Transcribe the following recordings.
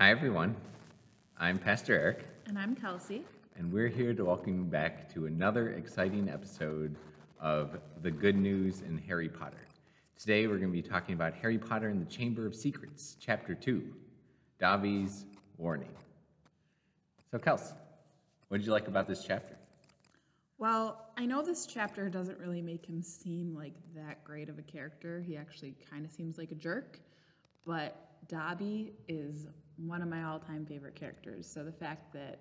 Hi, everyone. I'm Pastor Eric, And I'm Kelsie. and we're here to welcome you back to another exciting episode of The Good News in Harry Potter. Today, we're going to be talking about Harry Potter and the Chamber of Secrets, Chapter 2 Dobby's Warning. So, Kelsie, what did you like about this chapter? Well, I know this chapter doesn't really make him seem like that great of a character. He actually kind of seems like a jerk. But Dobby is one of my all time favorite characters. So the fact that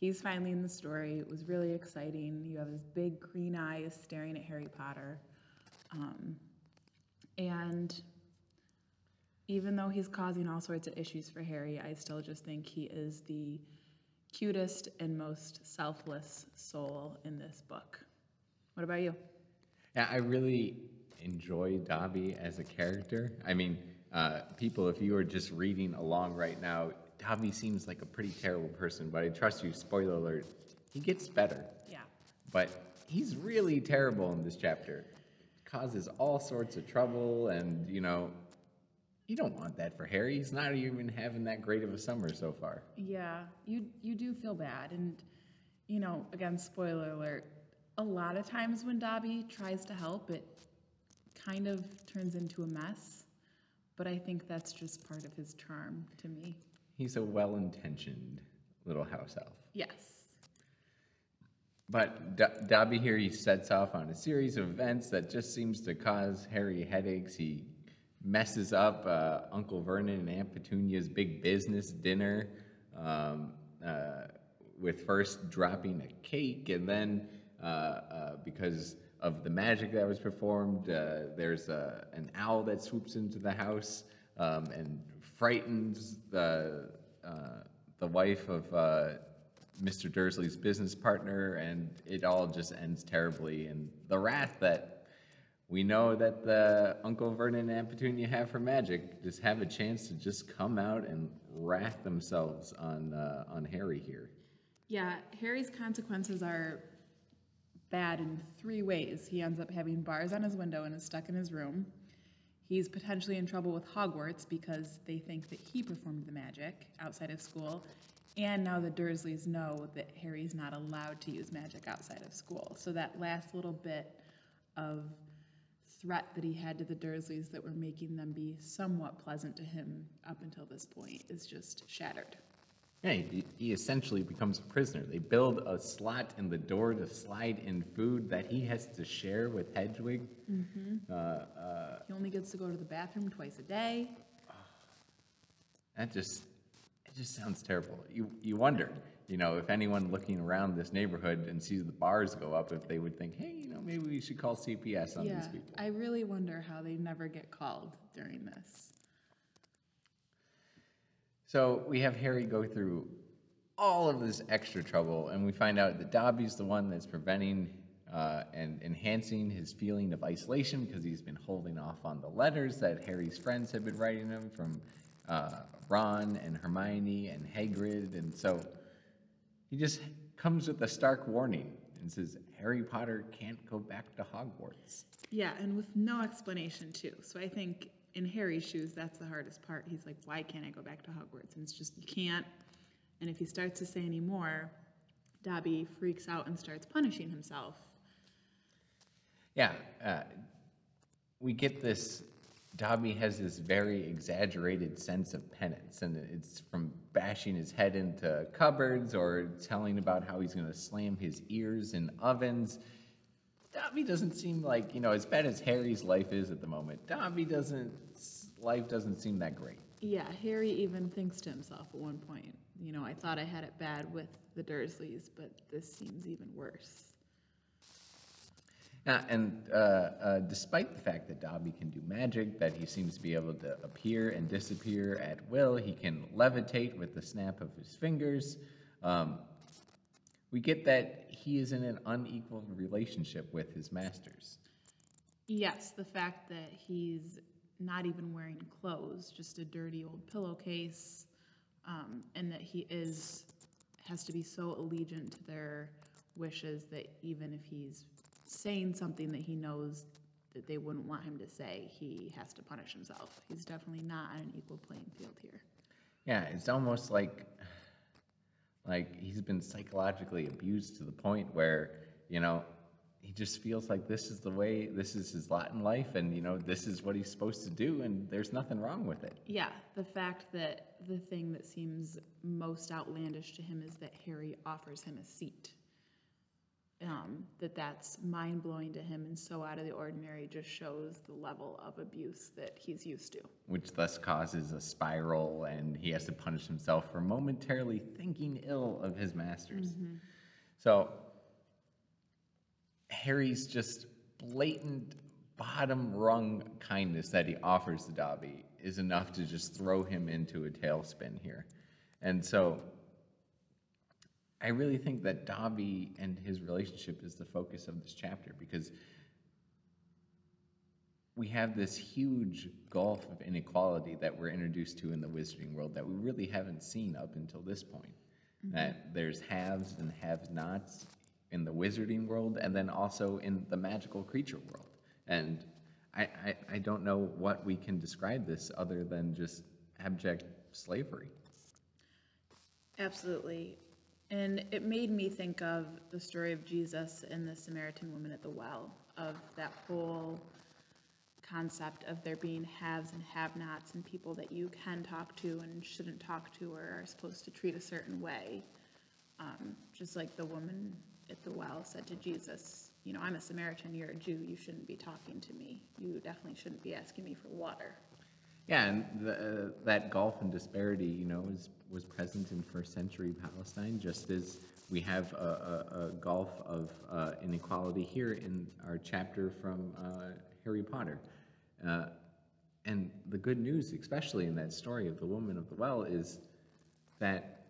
he's finally in the story was really exciting. You have his big green eyes staring at Harry Potter. Um, and even though he's causing all sorts of issues for Harry, I still just think he is the cutest and most selfless soul in this book. What about you? Yeah, I really enjoy Dobby as a character. I mean, uh, people, if you are just reading along right now, Dobby seems like a pretty terrible person, but I trust you, spoiler alert, he gets better. Yeah. But he's really terrible in this chapter. Causes all sorts of trouble, and you know, you don't want that for Harry. He's not even having that great of a summer so far. Yeah, you you do feel bad, and you know, again, spoiler alert. A lot of times when Dobby tries to help, it kind of turns into a mess. But I think that's just part of his charm to me. He's a well intentioned little house elf. Yes. But D- Dobby here, he sets off on a series of events that just seems to cause Harry headaches. He messes up uh, Uncle Vernon and Aunt Petunia's big business dinner um, uh, with first dropping a cake, and then uh, uh, because of the magic that was performed, uh, there's a, an owl that swoops into the house um, and frightens the uh, the wife of uh, Mr. Dursley's business partner, and it all just ends terribly. And the wrath that we know that the Uncle Vernon and Petunia have for magic just have a chance to just come out and wrath themselves on uh, on Harry here. Yeah, Harry's consequences are bad in three ways. He ends up having bars on his window and is stuck in his room. He's potentially in trouble with Hogwarts because they think that he performed the magic outside of school. And now the Dursleys know that Harry's not allowed to use magic outside of school. So that last little bit of threat that he had to the Dursleys that were making them be somewhat pleasant to him up until this point is just shattered. Yeah, he, he essentially becomes a prisoner. They build a slot in the door to slide in food that he has to share with Hedwig. Uh, uh, He only gets to go to the bathroom twice a day. That just it just sounds terrible. You you wonder, you know, if anyone looking around this neighborhood and sees the bars go up, if they would think, hey, you know, maybe we should call CPS on yeah, these people. I really wonder how they never get called during this. So we have Harry go through all of this extra trouble, and we find out that Dobby's the one that's preventing uh, and enhancing his feeling of isolation because he's been holding off on the letters that Harry's friends have been writing him from uh, Ron and Hermione and Hagrid, and so he just comes with a stark warning and says Harry Potter can't go back to Hogwarts. Yeah, and with no explanation too. So I think in Harry's shoes, that's the hardest part. He's like, "Why can't I go back to Hogwarts?" And it's just you can't. And if he starts to say any more, Dobby freaks out and starts punishing himself. Yeah, uh, we get this. Dobby has this very exaggerated sense of penance, and it's from bashing his head into cupboards or telling about how he's going to slam his ears in ovens. Dobby doesn't seem like you know as bad as Harry's life is at the moment. Dobby doesn't life doesn't seem that great. Yeah, Harry even thinks to himself at one point, you know, I thought I had it bad with the Dursleys, but this seems even worse. Yeah, and uh, uh, despite the fact that Dobby can do magic, that he seems to be able to appear and disappear at will, he can levitate with the snap of his fingers. Um, we get that he is in an unequal relationship with his masters. Yes, the fact that he's not even wearing clothes, just a dirty old pillowcase, um, and that he is has to be so allegiant to their wishes that even if he's saying something that he knows that they wouldn't want him to say, he has to punish himself. He's definitely not on an equal playing field here. Yeah, it's almost like like he's been psychologically abused to the point where, you know, he just feels like this is the way, this is his lot in life, and you know, this is what he's supposed to do, and there's nothing wrong with it. Yeah, the fact that the thing that seems most outlandish to him is that Harry offers him a seat. Um, that that's mind blowing to him and so out of the ordinary just shows the level of abuse that he's used to. which thus causes a spiral, and he has to punish himself for momentarily thinking ill of his masters. So, Harry's just blatant bottom rung kindness that he offers to Dobby is enough to just throw him into a tailspin here. And so, I really think that Dobby and his relationship is the focus of this chapter because we have this huge gulf of inequality that we're introduced to in the wizarding world that we really haven't seen up until this point. Mm-hmm. That there's haves and have nots in the wizarding world and then also in the magical creature world. And I, I, I don't know what we can describe this other than just abject slavery. Absolutely. And it made me think of the story of Jesus and the Samaritan woman at the well, of that whole concept of there being haves and have nots and people that you can talk to and shouldn't talk to or are supposed to treat a certain way. Um, just like the woman at the well said to Jesus, You know, I'm a Samaritan, you're a Jew, you shouldn't be talking to me. You definitely shouldn't be asking me for water. Yeah, and the, uh, that gulf and disparity, you know, is, was present in first century Palestine, just as we have a, a, a gulf of uh, inequality here in our chapter from uh, Harry Potter. Uh, and the good news, especially in that story of the woman of the well, is that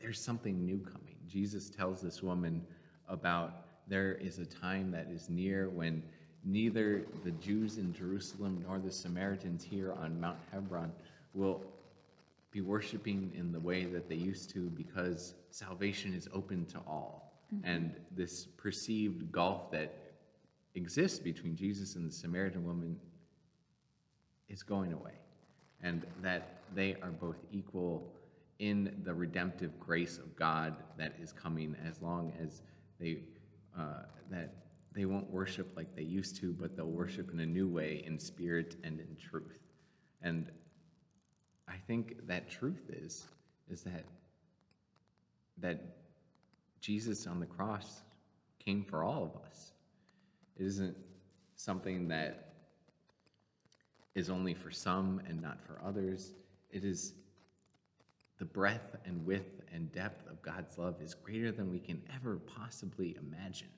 there's something new coming. Jesus tells this woman about there is a time that is near when neither the Jews in Jerusalem nor the Samaritans here on Mount Hebron will be worshiping in the way that they used to because salvation is open to all. And this perceived gulf that exists between Jesus and the Samaritan woman is going away, and that they are both equal in the redemptive grace of God that is coming as long as they uh, that they won't worship like they used to, but they'll worship in a new way in spirit and in truth. And I think that truth is is that that Jesus on the cross came for all of us. It isn't something that is only for some and not for others. It is the breadth and width and depth of God's love is greater than we can ever possibly imagine,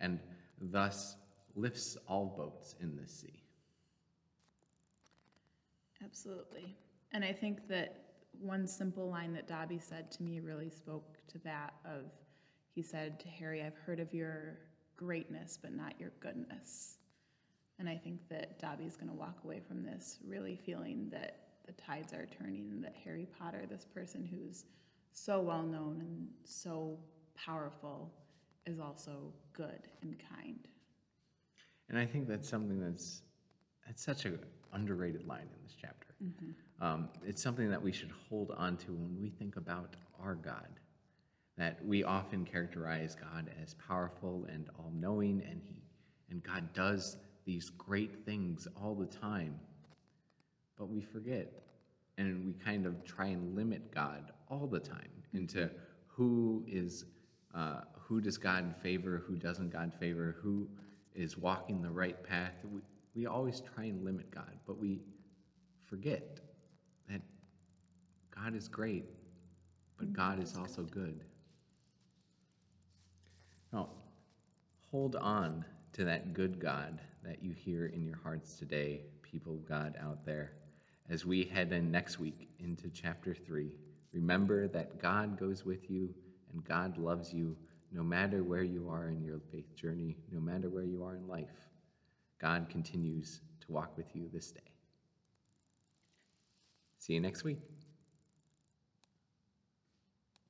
and thus lifts all boats in this sea. Absolutely. And I think that one simple line that Dobby said to me really spoke to that of he said to Harry, I've heard of your greatness, but not your goodness. And I think that Dobby's going to walk away from this really feeling that the tides are turning that Harry Potter, this person who's so well known and so powerful, is also good and kind. And I think that's something that's that's such an underrated line in this chapter. Um, it's something that we should hold on to when we think about our God. That we often characterize God as powerful and all-knowing, and He and God does these great things all the time. But we forget, and we kind of try and limit God all the time into who is uh, who does God favor, who doesn't God favor, who is walking the right path. We, we always try and limit God, but we forget that God is great, but mm-hmm. God is also good. Now, hold on to that good God that you hear in your hearts today, people of God out there. As we head in next week into chapter 3, remember that God goes with you and God loves you no matter where you are in your faith journey, no matter where you are in life. God continues to walk with you this day. See you next week.